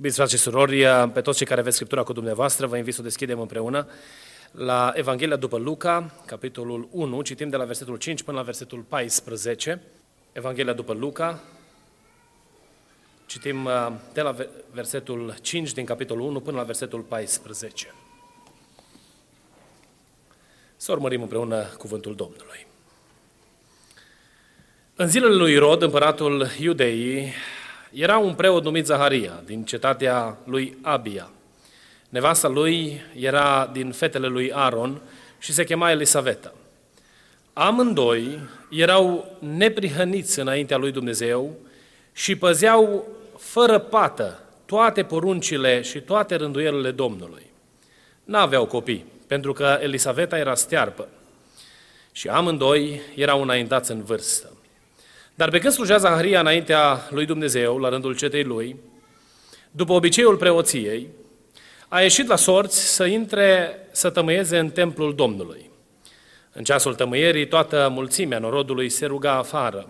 Iubiți frate și surori, pe toți cei care aveți Scriptura cu dumneavoastră, vă invit să o deschidem împreună la Evanghelia după Luca, capitolul 1, citim de la versetul 5 până la versetul 14. Evanghelia după Luca, citim uh, de la versetul 5 din capitolul 1 până la versetul 14. Să urmărim împreună cuvântul Domnului. În zilele lui Rod, împăratul Iudeii, era un preot numit Zaharia, din cetatea lui Abia. Nevasta lui era din fetele lui Aaron și se chema Elisaveta. Amândoi erau neprihăniți înaintea lui Dumnezeu și păzeau fără pată toate poruncile și toate rânduielile Domnului. N-aveau copii, pentru că Elisaveta era stearpă și amândoi erau înaintați în vârstă. Dar pe când slujea Zaharia înaintea lui Dumnezeu, la rândul cetei lui, după obiceiul preoției, a ieșit la sorți să intre să tămâieze în templul Domnului. În ceasul tămâierii, toată mulțimea norodului se ruga afară.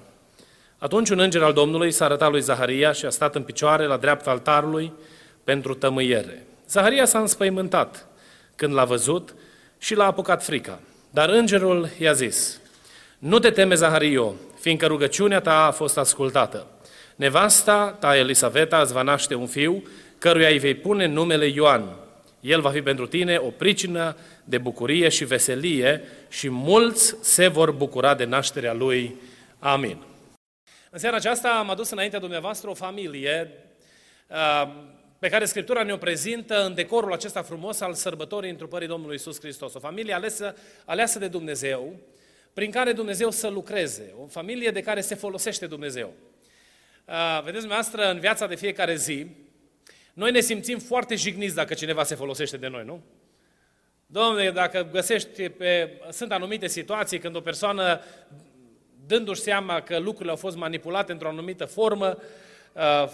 Atunci un înger al Domnului s-a arătat lui Zaharia și a stat în picioare la dreapta altarului pentru tămâiere. Zaharia s-a înspăimântat când l-a văzut și l-a apucat frica. Dar îngerul i-a zis, nu te teme, Zahario, fiindcă rugăciunea ta a fost ascultată. Nevasta ta, Elisaveta, îți va naște un fiu, căruia îi vei pune numele Ioan. El va fi pentru tine o pricină de bucurie și veselie și mulți se vor bucura de nașterea lui. Amin. În seara aceasta am adus înaintea dumneavoastră o familie uh, pe care Scriptura ne-o prezintă în decorul acesta frumos al sărbătorii întrupării Domnului Isus Hristos. O familie alesă, aleasă de Dumnezeu, prin care Dumnezeu să lucreze, o familie de care se folosește Dumnezeu. Vedeți, dumneavoastră, în viața de fiecare zi, noi ne simțim foarte jigniți dacă cineva se folosește de noi, nu? Domnule, dacă găsești pe... Sunt anumite situații când o persoană, dându-și seama că lucrurile au fost manipulate într-o anumită formă,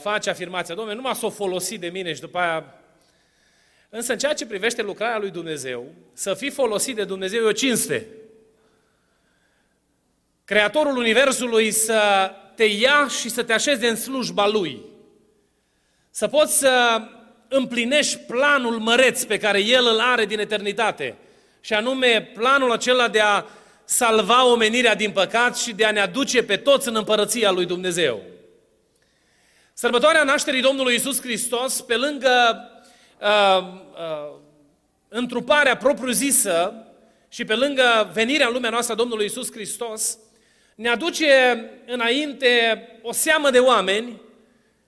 face afirmația, domnule, nu m-a s-o folosit de mine și după aia... Însă în ceea ce privește lucrarea lui Dumnezeu, să fii folosit de Dumnezeu e o cinste. Creatorul Universului să te ia și să te așeze în slujba Lui. Să poți să împlinești planul măreț pe care El îl are din eternitate. Și anume planul acela de a salva omenirea din păcat și de a ne aduce pe toți în împărăția lui Dumnezeu. Sărbătoarea nașterii Domnului Isus Hristos, pe lângă uh, uh, întruparea propriu-zisă și pe lângă venirea în lumea noastră a Domnului Isus Hristos, ne aduce înainte o seamă de oameni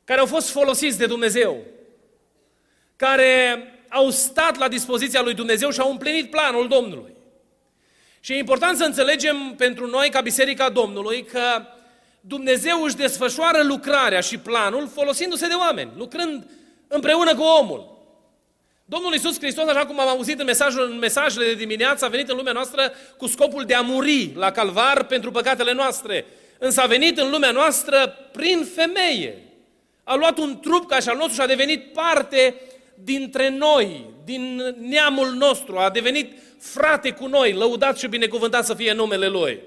care au fost folosiți de Dumnezeu, care au stat la dispoziția lui Dumnezeu și au împlinit planul Domnului. Și e important să înțelegem pentru noi, ca Biserica Domnului, că Dumnezeu își desfășoară lucrarea și planul folosindu-se de oameni, lucrând împreună cu omul. Domnul Iisus Hristos, așa cum am auzit în, mesajul, în mesajele de dimineață, a venit în lumea noastră cu scopul de a muri la calvar pentru păcatele noastre. Însă a venit în lumea noastră prin femeie. A luat un trup ca și al nostru și a devenit parte dintre noi, din neamul nostru, a devenit frate cu noi, lăudat și binecuvântat să fie numele Lui.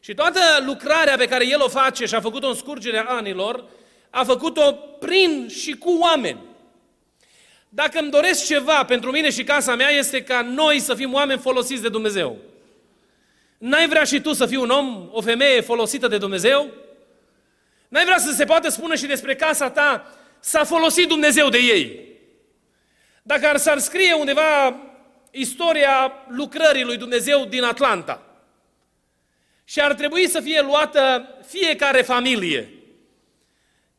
Și toată lucrarea pe care El o face și a făcut-o în scurgerea anilor, a făcut-o prin și cu oameni. Dacă îmi doresc ceva pentru mine și casa mea, este ca noi să fim oameni folosiți de Dumnezeu. N-ai vrea și tu să fii un om, o femeie folosită de Dumnezeu? N-ai vrea să se poată spune și despre casa ta, s-a folosit Dumnezeu de ei. Dacă ar s-ar scrie undeva istoria lucrării lui Dumnezeu din Atlanta și ar trebui să fie luată fiecare familie,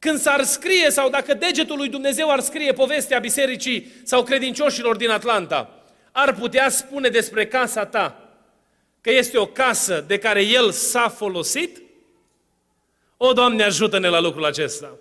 când s-ar scrie sau dacă degetul lui Dumnezeu ar scrie povestea bisericii sau credincioșilor din Atlanta, ar putea spune despre casa ta că este o casă de care El s-a folosit? O, Doamne, ajută-ne la lucrul acesta!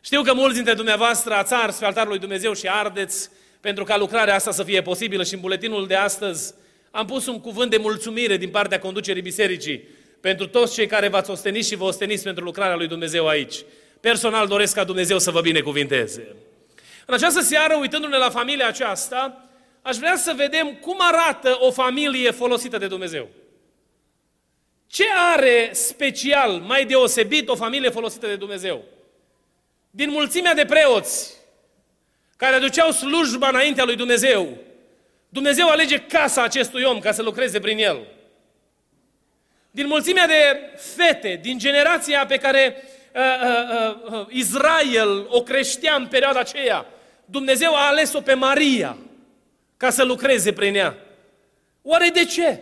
Știu că mulți dintre dumneavoastră ați ars pe altarul lui Dumnezeu și ardeți pentru ca lucrarea asta să fie posibilă și în buletinul de astăzi am pus un cuvânt de mulțumire din partea conducerii bisericii pentru toți cei care v-ați ostenit și vă osteniți pentru lucrarea lui Dumnezeu aici. Personal doresc ca Dumnezeu să vă binecuvinteze. În această seară, uitându-ne la familia aceasta, aș vrea să vedem cum arată o familie folosită de Dumnezeu. Ce are special, mai deosebit, o familie folosită de Dumnezeu? Din mulțimea de preoți care aduceau slujba înaintea lui Dumnezeu, Dumnezeu alege casa acestui om ca să lucreze prin el. Din mulțimea de fete, din generația pe care uh, uh, uh, Israel o creștea în perioada aceea, Dumnezeu a ales-o pe Maria ca să lucreze prin ea. Oare de ce?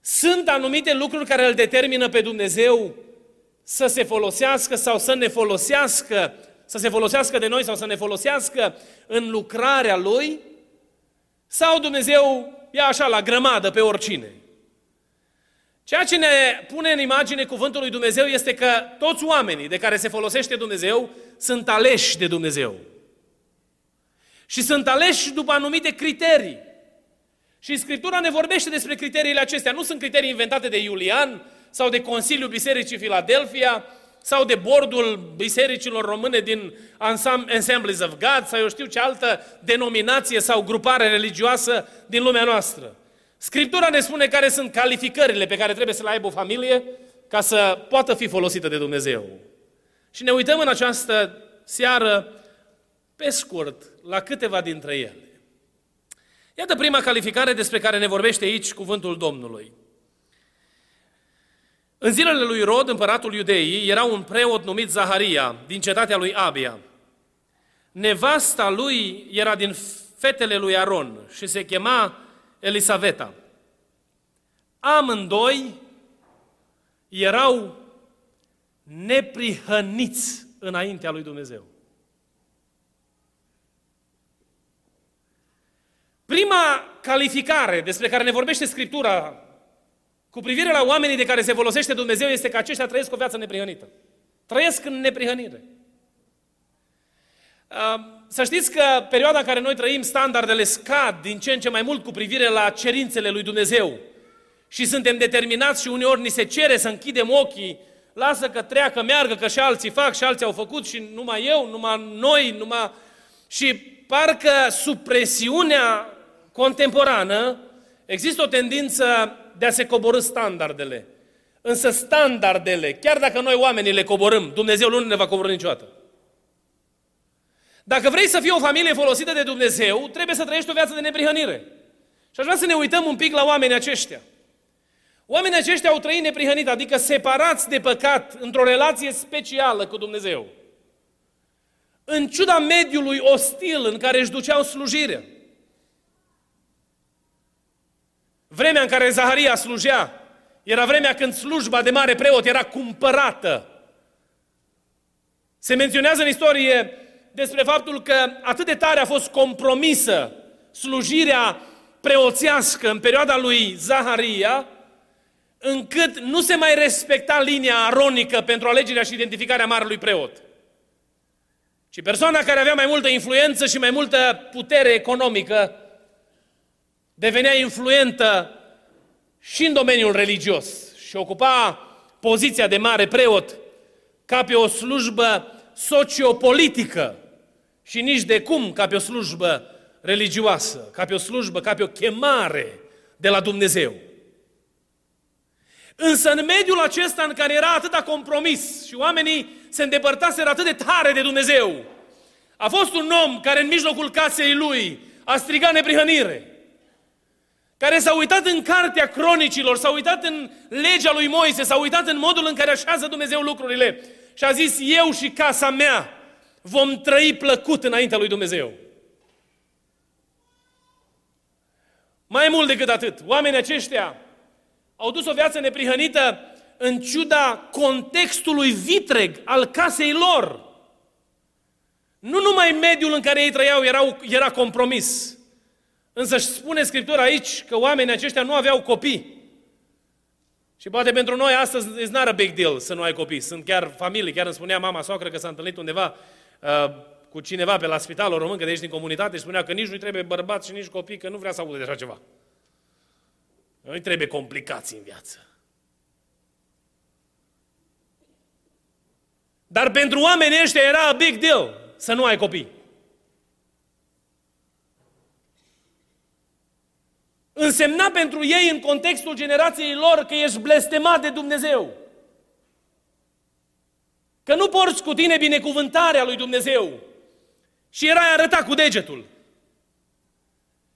Sunt anumite lucruri care îl determină pe Dumnezeu să se folosească sau să ne folosească, să se folosească de noi sau să ne folosească în lucrarea Lui? Sau Dumnezeu ia așa la grămadă pe oricine? Ceea ce ne pune în imagine cuvântul lui Dumnezeu este că toți oamenii de care se folosește Dumnezeu sunt aleși de Dumnezeu. Și sunt aleși după anumite criterii. Și Scriptura ne vorbește despre criteriile acestea. Nu sunt criterii inventate de Iulian sau de Consiliul Bisericii Filadelfia sau de bordul bisericilor române din Assemblies of God sau eu știu ce altă denominație sau grupare religioasă din lumea noastră. Scriptura ne spune care sunt calificările pe care trebuie să le aibă o familie ca să poată fi folosită de Dumnezeu. Și ne uităm în această seară, pe scurt, la câteva dintre ele. Iată prima calificare despre care ne vorbește aici cuvântul Domnului. În zilele lui Rod, împăratul iudeii, era un preot numit Zaharia, din cetatea lui Abia. Nevasta lui era din fetele lui Aron și se chema Elisaveta. Amândoi erau neprihăniți înaintea lui Dumnezeu. Prima calificare despre care ne vorbește Scriptura cu privire la oamenii de care se folosește Dumnezeu este că aceștia trăiesc o viață neprihănită. Trăiesc în neprihănire. Să știți că perioada în care noi trăim, standardele scad din ce în ce mai mult cu privire la cerințele lui Dumnezeu. Și suntem determinați și uneori ni se cere să închidem ochii, lasă că treacă, meargă, că și alții fac și alții au făcut și numai eu, numai noi, numai... Și parcă sub presiunea contemporană există o tendință de a se coborâ standardele. Însă standardele, chiar dacă noi oamenii le coborâm, Dumnezeu nu ne va coborâ niciodată. Dacă vrei să fii o familie folosită de Dumnezeu, trebuie să trăiești o viață de neprihănire. Și aș vrea să ne uităm un pic la oamenii aceștia. Oamenii aceștia au trăit neprihănit, adică separați de păcat, într-o relație specială cu Dumnezeu. În ciuda mediului ostil în care își duceau slujirea. Vremea în care Zaharia slujea era vremea când slujba de mare preot era cumpărată. Se menționează în istorie despre faptul că atât de tare a fost compromisă slujirea preoțească în perioada lui Zaharia, încât nu se mai respecta linia aronică pentru alegerea și identificarea marelui preot. Și persoana care avea mai multă influență și mai multă putere economică devenea influentă și în domeniul religios și ocupa poziția de mare preot ca pe o slujbă sociopolitică și nici de cum ca pe o slujbă religioasă, ca pe o slujbă, ca pe o chemare de la Dumnezeu. Însă în mediul acesta în care era atâta compromis și oamenii se îndepărtaseră atât de tare de Dumnezeu, a fost un om care în mijlocul casei lui a strigat neprihănire care s-a uitat în cartea cronicilor, s-a uitat în legea lui Moise, s-a uitat în modul în care așează Dumnezeu lucrurile și a zis, eu și casa mea vom trăi plăcut înaintea lui Dumnezeu. Mai mult decât atât, oamenii aceștia au dus o viață neprihănită în ciuda contextului vitreg al casei lor. Nu numai mediul în care ei trăiau era, era compromis, Însă își spune Scriptura aici că oamenii aceștia nu aveau copii. Și poate pentru noi astăzi is not a big deal să nu ai copii. Sunt chiar familii, chiar îmi spunea mama soacră că s-a întâlnit undeva uh, cu cineva pe la spitalul român, că de aici din comunitate, și spunea că nici nu trebuie bărbat și nici copii, că nu vrea să audă de așa ceva. Nu trebuie complicații în viață. Dar pentru oamenii ăștia era a big deal să nu ai copii. Însemna pentru ei în contextul generației lor că ești blestemat de Dumnezeu. Că nu porți cu tine binecuvântarea lui Dumnezeu. Și erai arătat cu degetul.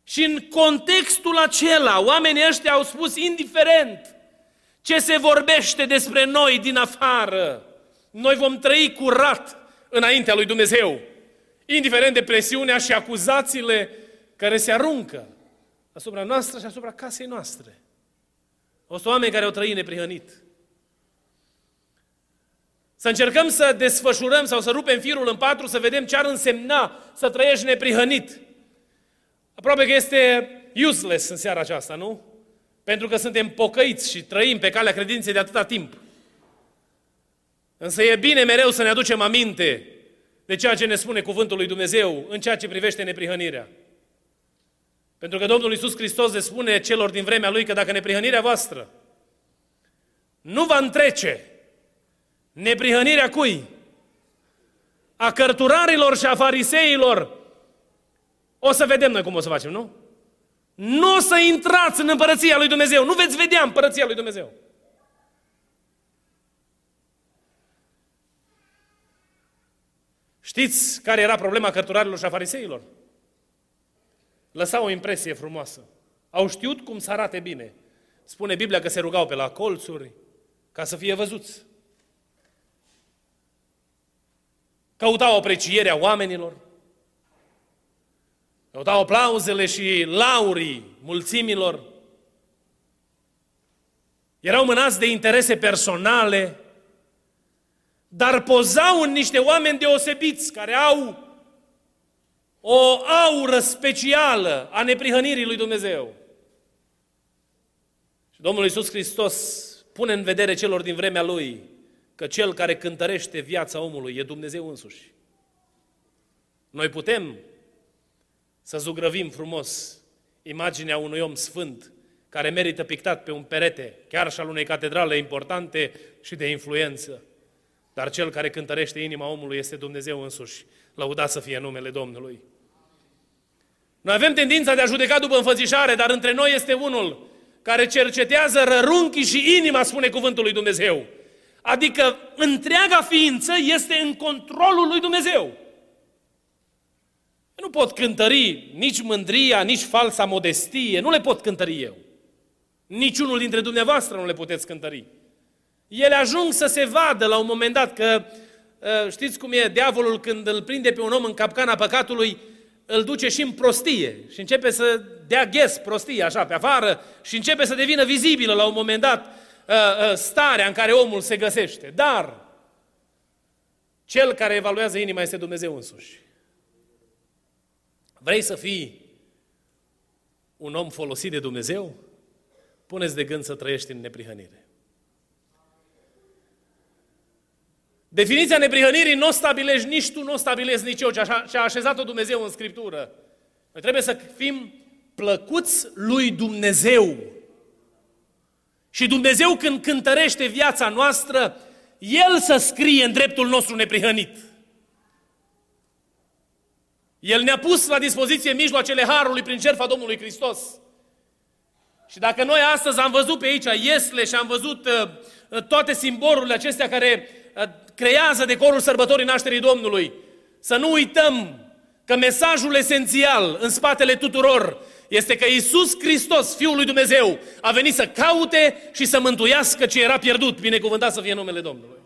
Și în contextul acela, oamenii ăștia au spus, indiferent ce se vorbește despre noi din afară, noi vom trăi curat înaintea lui Dumnezeu, indiferent de presiunea și acuzațiile care se aruncă asupra noastră și asupra casei noastre. O sunt oameni care au trăit neprihănit. Să încercăm să desfășurăm sau să rupem firul în patru, să vedem ce ar însemna să trăiești neprihănit. Aproape că este useless în seara aceasta, nu? Pentru că suntem pocăiți și trăim pe calea credinței de atâta timp. Însă e bine mereu să ne aducem aminte de ceea ce ne spune Cuvântul lui Dumnezeu în ceea ce privește neprihănirea. Pentru că Domnul Iisus Hristos le spune celor din vremea Lui că dacă neprihănirea voastră nu va întrece neprihănirea cui? A cărturarilor și a fariseilor, o să vedem noi cum o să facem, nu? Nu o să intrați în împărăția lui Dumnezeu, nu veți vedea împărăția lui Dumnezeu. Știți care era problema cărturarilor și a fariseilor? Lăsau o impresie frumoasă. Au știut cum să arate bine. Spune Biblia că se rugau pe la colțuri ca să fie văzuți. Căutau aprecierea oamenilor. Căutau aplauzele și laurii mulțimilor. Erau mânați de interese personale, dar pozau în niște oameni deosebiți care au o aură specială a neprihănirii lui Dumnezeu. Și Domnul Iisus Hristos pune în vedere celor din vremea Lui că Cel care cântărește viața omului e Dumnezeu însuși. Noi putem să zugrăvim frumos imaginea unui om sfânt care merită pictat pe un perete, chiar și al unei catedrale importante și de influență. Dar cel care cântărește inima omului este Dumnezeu însuși. Lăudat să fie numele Domnului. Noi avem tendința de a judeca după înfățișare, dar între noi este unul care cercetează rărunchii și inima, spune cuvântul lui Dumnezeu. Adică întreaga ființă este în controlul lui Dumnezeu. Eu nu pot cântări nici mândria, nici falsa modestie, nu le pot cântări eu. Niciunul dintre dumneavoastră nu le puteți cântări. Ele ajung să se vadă la un moment dat că, ă, știți cum e, diavolul când îl prinde pe un om în capcana păcatului, îl duce și în prostie și începe să dea ghes prostie așa pe afară și începe să devină vizibilă la un moment dat ă, ă, starea în care omul se găsește. Dar cel care evaluează inima este Dumnezeu însuși. Vrei să fii un om folosit de Dumnezeu? Puneți de gând să trăiești în neprihănire. Definiția neprihănirii nu o stabilești nici tu, nu o stabilezi nici eu, ce a așezat-o Dumnezeu în Scriptură. Noi trebuie să fim plăcuți lui Dumnezeu. Și Dumnezeu când cântărește viața noastră, El să scrie în dreptul nostru neprihănit. El ne-a pus la dispoziție mijloacele Harului prin cerfa Domnului Hristos. Și dacă noi astăzi am văzut pe aici iesle și am văzut uh, toate simbolurile acestea care uh, creează decorul sărbătorii nașterii Domnului, să nu uităm că mesajul esențial în spatele tuturor este că Isus Hristos, Fiul lui Dumnezeu, a venit să caute și să mântuiască ce era pierdut. Binecuvântat să fie numele Domnului.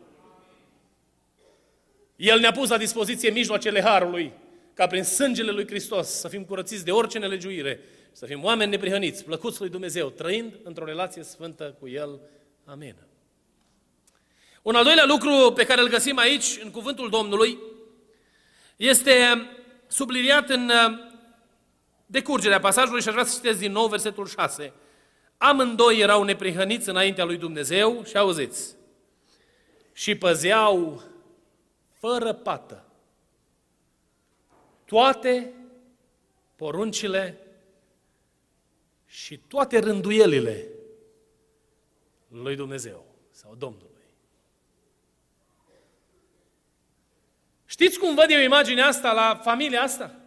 El ne-a pus la dispoziție mijloacele Harului, ca prin sângele lui Hristos să fim curățiți de orice nelegiuire, să fim oameni neprihăniți, plăcuți lui Dumnezeu, trăind într-o relație sfântă cu El. Amin. Un al doilea lucru pe care îl găsim aici, în cuvântul Domnului, este subliniat în uh, decurgerea pasajului și aș vrea să citesc din nou versetul 6. Amândoi erau neprihăniți înaintea lui Dumnezeu și auziți, și păzeau fără pată toate poruncile și toate rânduielile lui Dumnezeu sau Domnului. Știți cum văd eu imaginea asta la familia asta?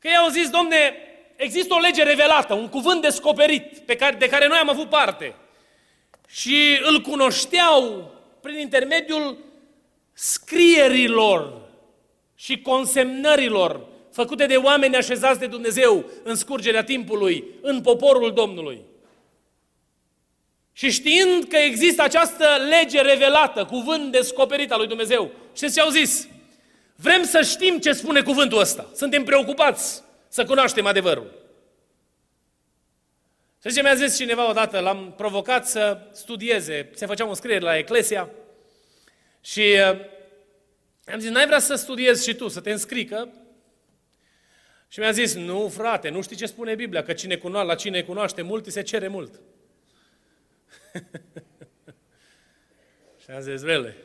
Că ei au zis, domne, există o lege revelată, un cuvânt descoperit pe care, de care noi am avut parte. Și îl cunoșteau prin intermediul scrierilor și consemnărilor făcute de oameni așezați de Dumnezeu în scurgerea timpului, în poporul Domnului. Și știind că există această lege revelată, cuvânt descoperit al lui Dumnezeu, știți ce au zis? Vrem să știm ce spune cuvântul ăsta. Suntem preocupați să cunoaștem adevărul. Și ce mi-a zis cineva odată, l-am provocat să studieze, se făcea un scriere la Eclesia și uh, am zis, n-ai vrea să studiezi și tu, să te înscrii, că... Și mi-a zis, nu frate, nu știi ce spune Biblia, că cine cunoaște, la cine cunoaște mult, îi se cere mult. și am zis, vrele.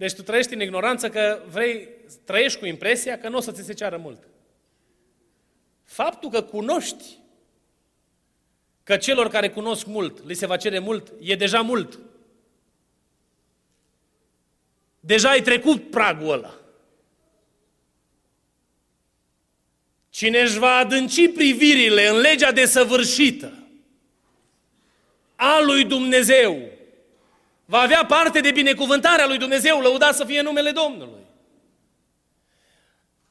Deci tu trăiești în ignoranță că vrei, trăiești cu impresia că nu o să ți se ceară mult. Faptul că cunoști că celor care cunosc mult li se va cere mult, e deja mult. Deja ai trecut pragul ăla. Cine își va adânci privirile în legea desăvârșită a lui Dumnezeu, va avea parte de binecuvântarea lui Dumnezeu, lăudat să fie numele Domnului.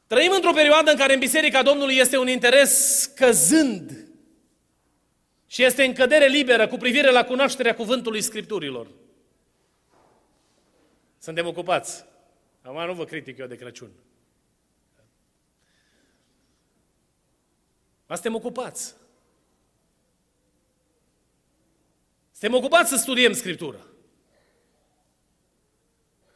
Trăim într-o perioadă în care în Biserica Domnului este un interes căzând și este în cădere liberă cu privire la cunoașterea cuvântului Scripturilor. Suntem ocupați. Acum nu vă critic eu de Crăciun. Suntem ocupați. Suntem ocupați să studiem Scriptura.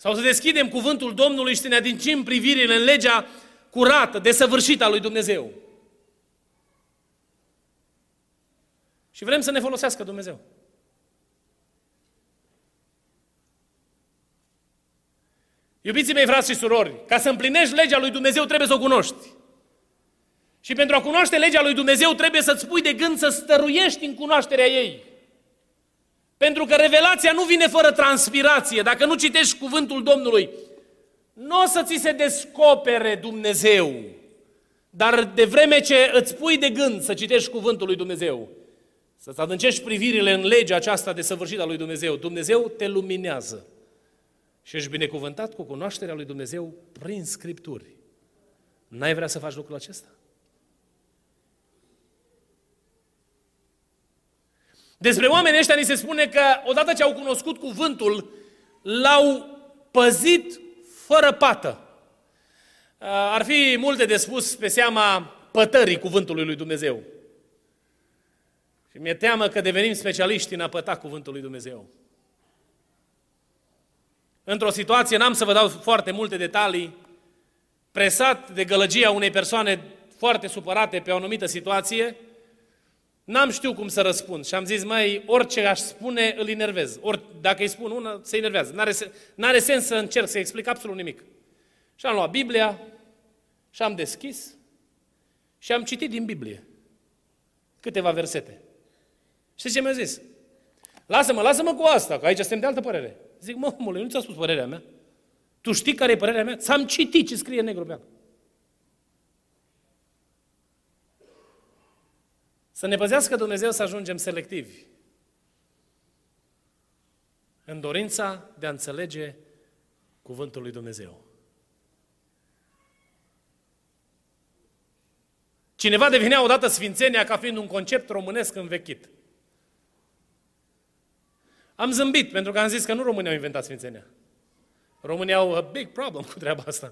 Sau să deschidem cuvântul Domnului și să ne adincim privirile în legea curată, desăvârșită a lui Dumnezeu. Și vrem să ne folosească Dumnezeu. Iubiții mei, frați și surori, ca să împlinești legea lui Dumnezeu trebuie să o cunoști. Și pentru a cunoaște legea lui Dumnezeu trebuie să-ți pui de gând să stăruiești în cunoașterea ei. Pentru că revelația nu vine fără transpirație. Dacă nu citești cuvântul Domnului, nu o să ți se descopere Dumnezeu. Dar de vreme ce îți pui de gând să citești cuvântul lui Dumnezeu, să-ți adâncești privirile în legea aceasta de săvârșită a lui Dumnezeu, Dumnezeu te luminează. Și ești binecuvântat cu cunoașterea lui Dumnezeu prin Scripturi. N-ai vrea să faci lucrul acesta? Despre oamenii ăștia ni se spune că odată ce au cunoscut cuvântul, l-au păzit fără pată. Ar fi multe de spus pe seama pătării cuvântului lui Dumnezeu. Și mi-e teamă că devenim specialiști în a păta cuvântul lui Dumnezeu. Într-o situație, n-am să vă dau foarte multe detalii, presat de gălăgia unei persoane foarte supărate pe o anumită situație, N-am știut cum să răspund și am zis, mai orice aș spune, îl enervez. Ori dacă îi spun una, se enervează. N-are, n-are sens să încerc să explic absolut nimic. Și am luat Biblia și am deschis și am citit din Biblie câteva versete. Știți ce mi-a zis? Lasă-mă, lasă-mă cu asta, că aici suntem de altă părere. Zic, mă, omule, nu ți-a spus părerea mea. Tu știi care e părerea mea? Ți-am citit ce scrie negru pe acolo. Să ne păzească Dumnezeu să ajungem selectivi în dorința de a înțelege cuvântul lui Dumnezeu. Cineva devinea odată sfințenia ca fiind un concept românesc învechit. Am zâmbit pentru că am zis că nu românii au inventat sfințenia. Românii au a big problem cu treaba asta.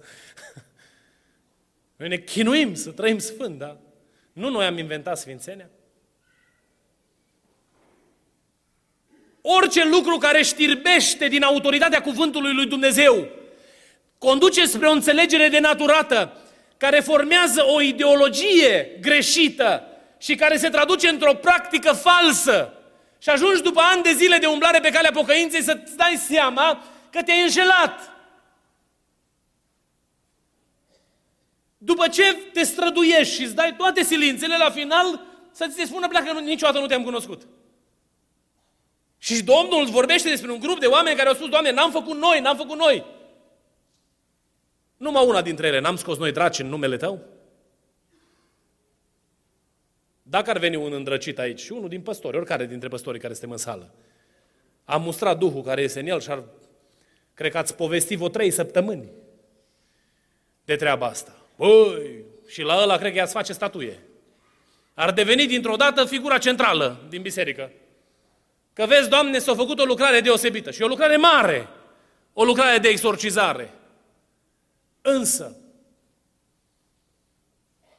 Noi ne chinuim să trăim sfânt, da? Nu noi am inventat sfințenia. Orice lucru care știrbește din autoritatea cuvântului lui Dumnezeu conduce spre o înțelegere denaturată care formează o ideologie greșită și care se traduce într-o practică falsă. Și ajungi după ani de zile de umblare pe calea pocăinței să-ți dai seama că te-ai înșelat. După ce te străduiești și îți dai toate silințele, la final să ți se spună pleacă, niciodată nu te-am cunoscut. Și Domnul vorbește despre un grup de oameni care au spus, Doamne, n-am făcut noi, n-am făcut noi. Numai una dintre ele, n-am scos noi draci în numele Tău? Dacă ar veni un îndrăcit aici și unul din păstori, oricare dintre păstorii care suntem în sală, a mustrat Duhul care este în el și ar, cred că ați povestit vreo trei săptămâni de treaba asta. Băi, și la ăla cred că i-ați face statuie. Ar deveni dintr-o dată figura centrală din biserică. Că vezi, Doamne, s-a făcut o lucrare deosebită și o lucrare mare, o lucrare de exorcizare. Însă,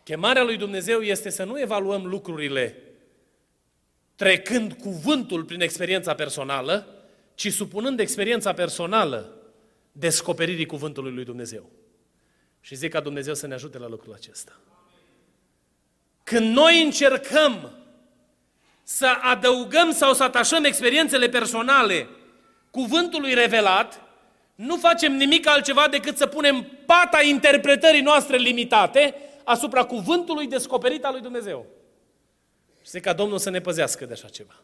chemarea lui Dumnezeu este să nu evaluăm lucrurile trecând cuvântul prin experiența personală, ci supunând experiența personală descoperirii cuvântului lui Dumnezeu. Și zic ca Dumnezeu să ne ajute la lucrul acesta. Când noi încercăm să adăugăm sau să atașăm experiențele personale cuvântului revelat, nu facem nimic altceva decât să punem pata interpretării noastre limitate asupra cuvântului descoperit al lui Dumnezeu. Și zic ca Domnul să ne păzească de așa ceva.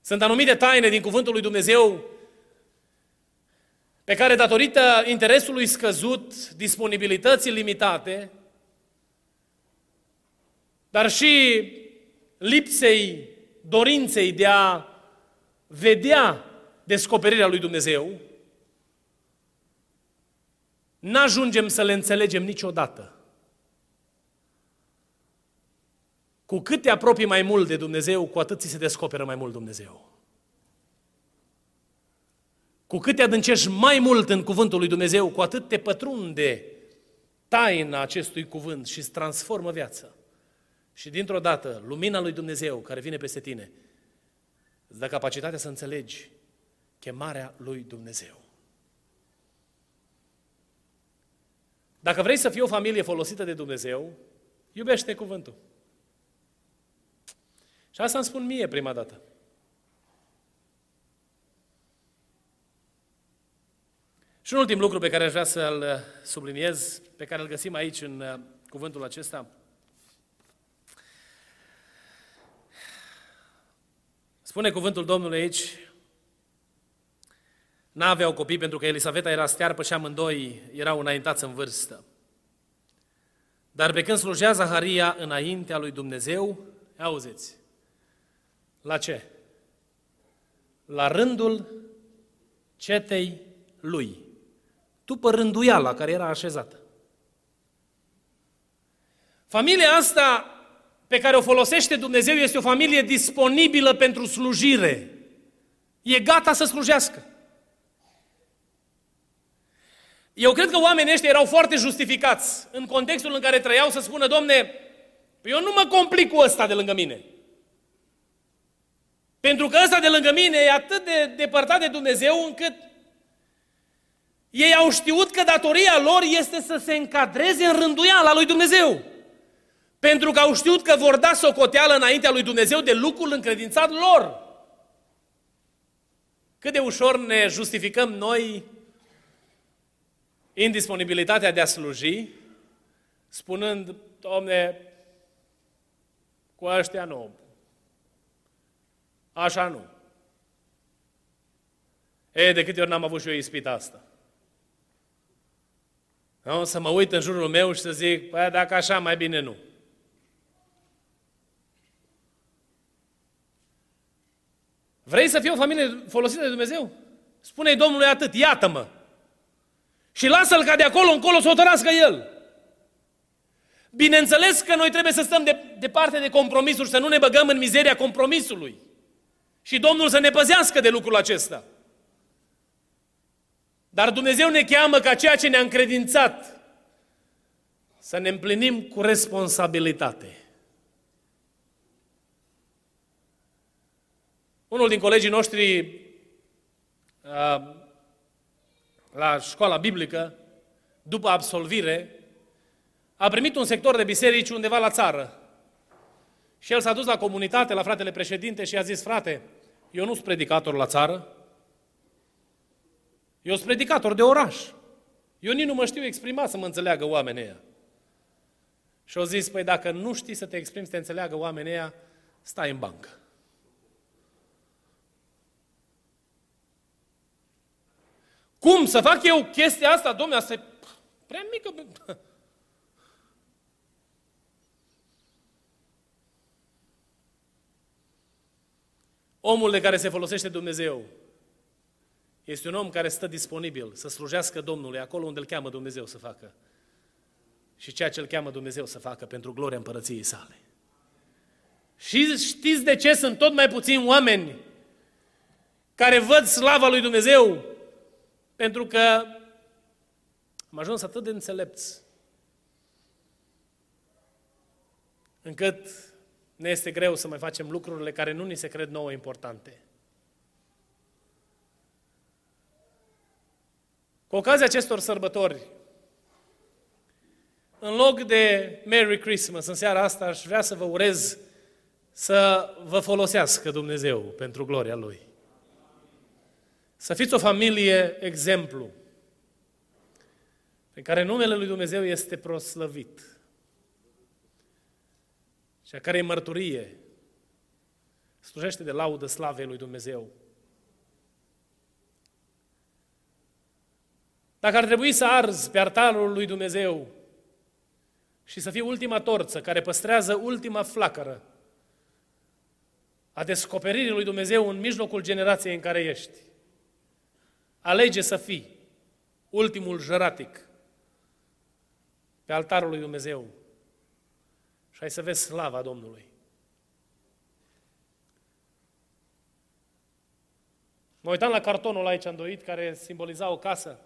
Sunt anumite taine din cuvântul lui Dumnezeu pe care, datorită interesului scăzut, disponibilității limitate, dar și lipsei dorinței de a vedea descoperirea lui Dumnezeu, n-ajungem să le înțelegem niciodată. Cu cât te apropii mai mult de Dumnezeu, cu atât ți se descoperă mai mult Dumnezeu. Cu cât te adâncești mai mult în cuvântul lui Dumnezeu, cu atât te pătrunde taina acestui cuvânt și îți transformă viața. Și dintr-o dată, lumina lui Dumnezeu care vine peste tine, îți dă capacitatea să înțelegi chemarea lui Dumnezeu. Dacă vrei să fii o familie folosită de Dumnezeu, iubește cuvântul. Și asta îmi spun mie prima dată. Și un ultim lucru pe care aș vrea să-l subliniez, pe care îl găsim aici în uh, cuvântul acesta, Spune cuvântul Domnului aici, n-aveau copii pentru că Elisaveta era stearpă și amândoi erau înaintați în vârstă. Dar pe când slujea Zaharia înaintea lui Dumnezeu, auziți, la ce? La rândul cetei lui, după rânduiala care era așezată. Familia asta pe care o folosește Dumnezeu este o familie disponibilă pentru slujire. E gata să slujească. Eu cred că oamenii ăștia erau foarte justificați în contextul în care trăiau să spună, domne, păi eu nu mă complic cu ăsta de lângă mine. Pentru că ăsta de lângă mine e atât de depărtat de Dumnezeu încât ei au știut că datoria lor este să se încadreze în rânduiala lui Dumnezeu. Pentru că au știut că vor da socoteală înaintea lui Dumnezeu de lucrul încredințat lor. Cât de ușor ne justificăm noi indisponibilitatea de a sluji, spunând, Domne, cu ăștia nu. Așa nu. E, de câte ori n-am avut și eu ispita asta. Nu? Să mă uit în jurul meu și să zic, păi dacă așa, mai bine nu. Vrei să fii o familie folosită de Dumnezeu? Spune-i Domnului atât, iată-mă. Și lasă-l ca de acolo încolo să o tărască el. Bineînțeles că noi trebuie să stăm de, departe de compromisuri, să nu ne băgăm în mizeria compromisului. Și Domnul să ne păzească de lucrul acesta. Dar Dumnezeu ne cheamă ca ceea ce ne-a încredințat să ne împlinim cu responsabilitate. Unul din colegii noștri la școala biblică, după absolvire, a primit un sector de biserici undeva la țară. Și el s-a dus la comunitate, la fratele președinte și a zis, frate, eu nu sunt predicator la țară, eu sunt predicator de oraș. Eu nici nu mă știu exprima să mă înțeleagă oamenii ăia. Și au zis, păi dacă nu știi să te exprimi, să te înțeleagă oamenii ăia, stai în bancă. Cum să fac eu chestia asta, domnule, asta e prea mică. Omul de care se folosește Dumnezeu este un om care stă disponibil să slujească Domnului acolo unde îl cheamă Dumnezeu să facă. Și ceea ce îl cheamă Dumnezeu să facă pentru gloria împărăției sale. Și știți de ce sunt tot mai puțini oameni care văd slava lui Dumnezeu? Pentru că am ajuns atât de înțelepți încât ne este greu să mai facem lucrurile care nu ni se cred nouă importante. Cu ocazia acestor sărbători, în loc de Merry Christmas în seara asta, aș vrea să vă urez să vă folosească Dumnezeu pentru gloria Lui. Să fiți o familie exemplu, pe care numele Lui Dumnezeu este proslăvit și a care mărturie slujește de laudă slavei Lui Dumnezeu. Dacă ar trebui să arzi pe altarul lui Dumnezeu și să fie ultima torță care păstrează ultima flacără a descoperirii lui Dumnezeu în mijlocul generației în care ești, alege să fii ultimul jăratic pe altarul lui Dumnezeu și ai să vezi slava Domnului. Mă uitam la cartonul aici îndoit care simboliza o casă.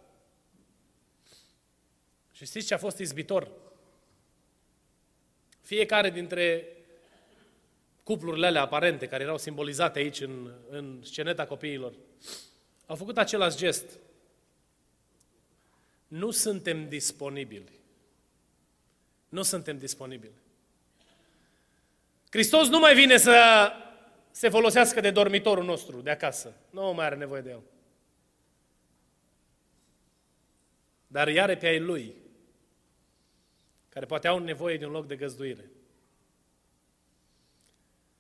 Și știți ce a fost izbitor? Fiecare dintre cuplurile alea aparente, care erau simbolizate aici în, în sceneta copiilor, au făcut același gest. Nu suntem disponibili. Nu suntem disponibili. Hristos nu mai vine să se folosească de dormitorul nostru de acasă. Nu mai are nevoie de el. Dar iar pe ai lui care poate au nevoie de un loc de găzduire.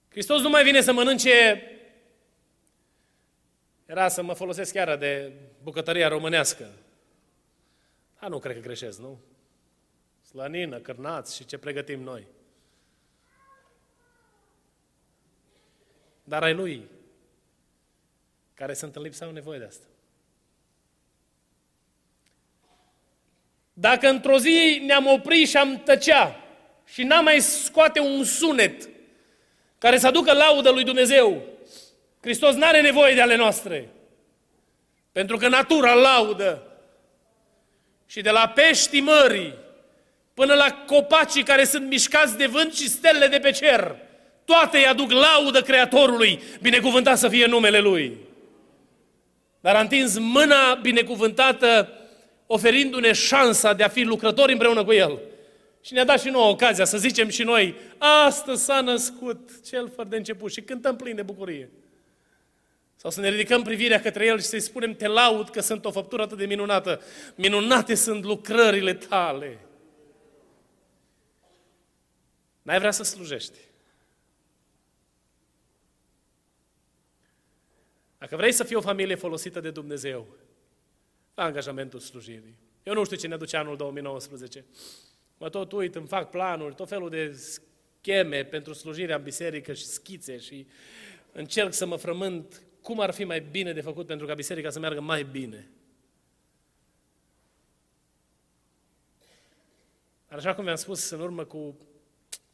Hristos nu mai vine să mănânce, era să mă folosesc chiar de bucătăria românească. A, nu cred că greșesc, nu? Slănină, cărnați și ce pregătim noi. Dar ai lui, care sunt în lipsa, au nevoie de asta. Dacă într-o zi ne-am oprit și am tăcea și n-am mai scoate un sunet care să aducă laudă lui Dumnezeu, Hristos nu are nevoie de ale noastre. Pentru că natura laudă. Și de la peștii mării până la copacii care sunt mișcați de vânt și stelele de pe cer, toate îi aduc laudă Creatorului, binecuvântat să fie numele Lui. Dar a întins mâna binecuvântată oferindu-ne șansa de a fi lucrători împreună cu El. Și ne-a dat și nouă ocazia să zicem și noi, astăzi s-a născut cel fără de început și cântăm plin de bucurie. Sau să ne ridicăm privirea către El și să-i spunem, te laud că sunt o făptură atât de minunată. Minunate sunt lucrările tale. N-ai vrea să slujești. Dacă vrei să fii o familie folosită de Dumnezeu, la angajamentul slujirii. Eu nu știu ce ne duce anul 2019. Mă tot uit, îmi fac planuri, tot felul de scheme pentru slujirea în biserică și schițe și încerc să mă frământ cum ar fi mai bine de făcut pentru ca biserica să meargă mai bine. Dar așa cum vi-am spus în urmă cu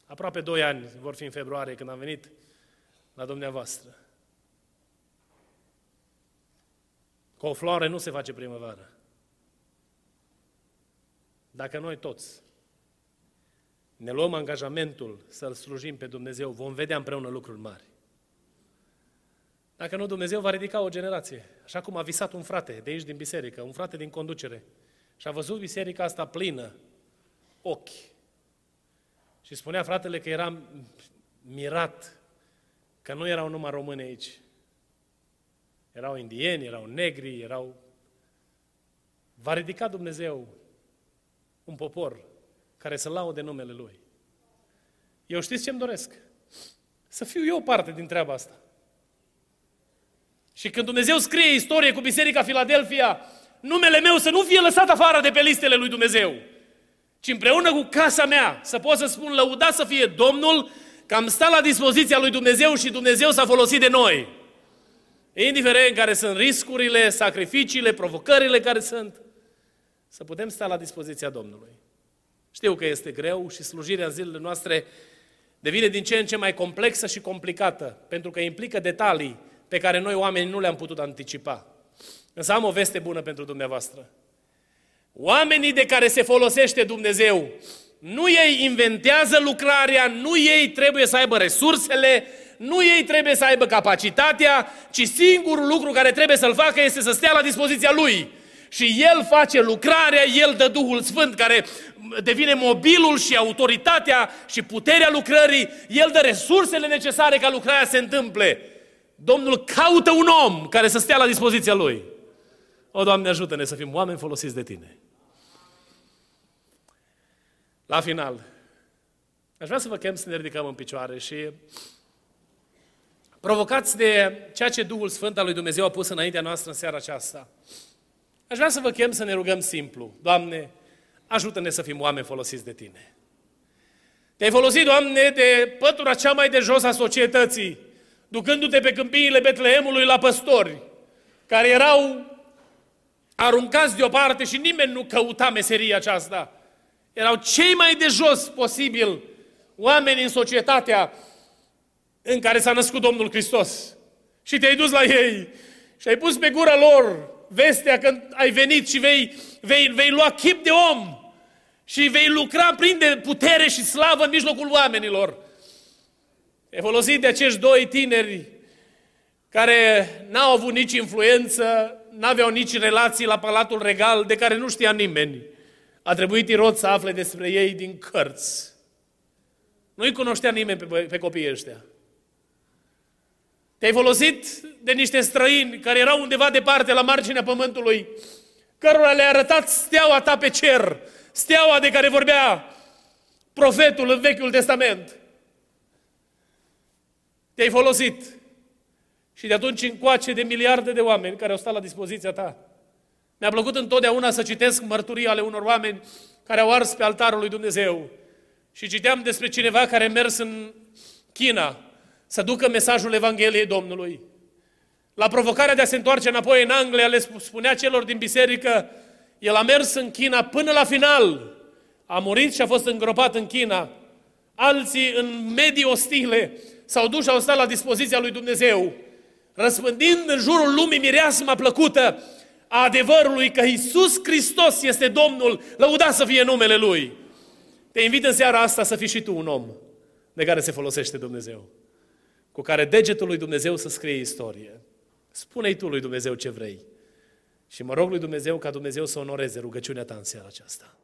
aproape doi ani, vor fi în februarie, când am venit la dumneavoastră. Cu o floare nu se face primăvară. Dacă noi toți ne luăm angajamentul să-L slujim pe Dumnezeu, vom vedea împreună lucruri mari. Dacă nu, Dumnezeu va ridica o generație. Așa cum a visat un frate de aici din biserică, un frate din conducere. Și a văzut biserica asta plină, ochi, Și spunea fratele că era mirat că nu erau numai români aici. Erau indieni, erau negri, erau... Va ridica Dumnezeu un popor care să laude numele Lui. Eu știți ce-mi doresc? Să fiu eu parte din treaba asta. Și când Dumnezeu scrie istorie cu Biserica Filadelfia, numele meu să nu fie lăsat afară de pe listele lui Dumnezeu, ci împreună cu casa mea să pot să spun lăudat să fie Domnul că am stat la dispoziția lui Dumnezeu și Dumnezeu s-a folosit de noi. Indiferent care sunt riscurile, sacrificiile, provocările care sunt, să putem sta la dispoziția Domnului. Știu că este greu și slujirea în zilele noastre devine din ce în ce mai complexă și complicată, pentru că implică detalii pe care noi oamenii nu le-am putut anticipa. Însă am o veste bună pentru dumneavoastră. Oamenii de care se folosește Dumnezeu, nu ei inventează lucrarea, nu ei trebuie să aibă resursele, nu ei trebuie să aibă capacitatea, ci singurul lucru care trebuie să-l facă este să stea la dispoziția lui. Și el face lucrarea, el dă Duhul Sfânt care devine mobilul și autoritatea și puterea lucrării, el dă resursele necesare ca lucrarea să se întâmple. Domnul caută un om care să stea la dispoziția lui. O, Doamne, ajută-ne să fim oameni folosiți de Tine. La final, aș vrea să vă chem să ne ridicăm în picioare și provocați de ceea ce Duhul Sfânt al lui Dumnezeu a pus înaintea noastră în seara aceasta. Aș vrea să vă chem să ne rugăm simplu. Doamne, ajută-ne să fim oameni folosiți de Tine. Te-ai folosit, Doamne, de pătura cea mai de jos a societății, ducându-te pe câmpiile Betleemului la păstori, care erau aruncați deoparte și nimeni nu căuta meseria aceasta. Erau cei mai de jos posibil oameni în societatea în care s-a născut Domnul Hristos. Și te-ai dus la ei și ai pus pe gura lor vestea că ai venit și vei, vei, vei lua chip de om și vei lucra prin de putere și slavă în mijlocul oamenilor. E folosit de acești doi tineri care n-au avut nici influență, n-aveau nici relații la Palatul Regal, de care nu știa nimeni. A trebuit Irod să afle despre ei din cărți. Nu-i cunoștea nimeni pe, pe copiii ăștia. Te-ai folosit de niște străini care erau undeva departe la marginea pământului, cărora le-a arătat steaua ta pe cer, steaua de care vorbea profetul în Vechiul Testament. Te-ai folosit. Și de atunci încoace de miliarde de oameni care au stat la dispoziția ta. Mi-a plăcut întotdeauna să citesc mărturii ale unor oameni care au ars pe altarul lui Dumnezeu. Și citeam despre cineva care a mers în China să ducă mesajul Evangheliei Domnului. La provocarea de a se întoarce înapoi în Anglia, le spunea celor din biserică, el a mers în China până la final. A murit și a fost îngropat în China. Alții, în medii ostile, s-au dus și au stat la dispoziția lui Dumnezeu, răspândind în jurul lumii mireasma plăcută a adevărului că Isus Hristos este Domnul, lăudat să fie numele Lui. Te invit în seara asta să fii și tu un om de care se folosește Dumnezeu, cu care degetul lui Dumnezeu să scrie istorie. Spune-i tu lui Dumnezeu ce vrei. Și mă rog lui Dumnezeu ca Dumnezeu să onoreze rugăciunea ta în seara aceasta.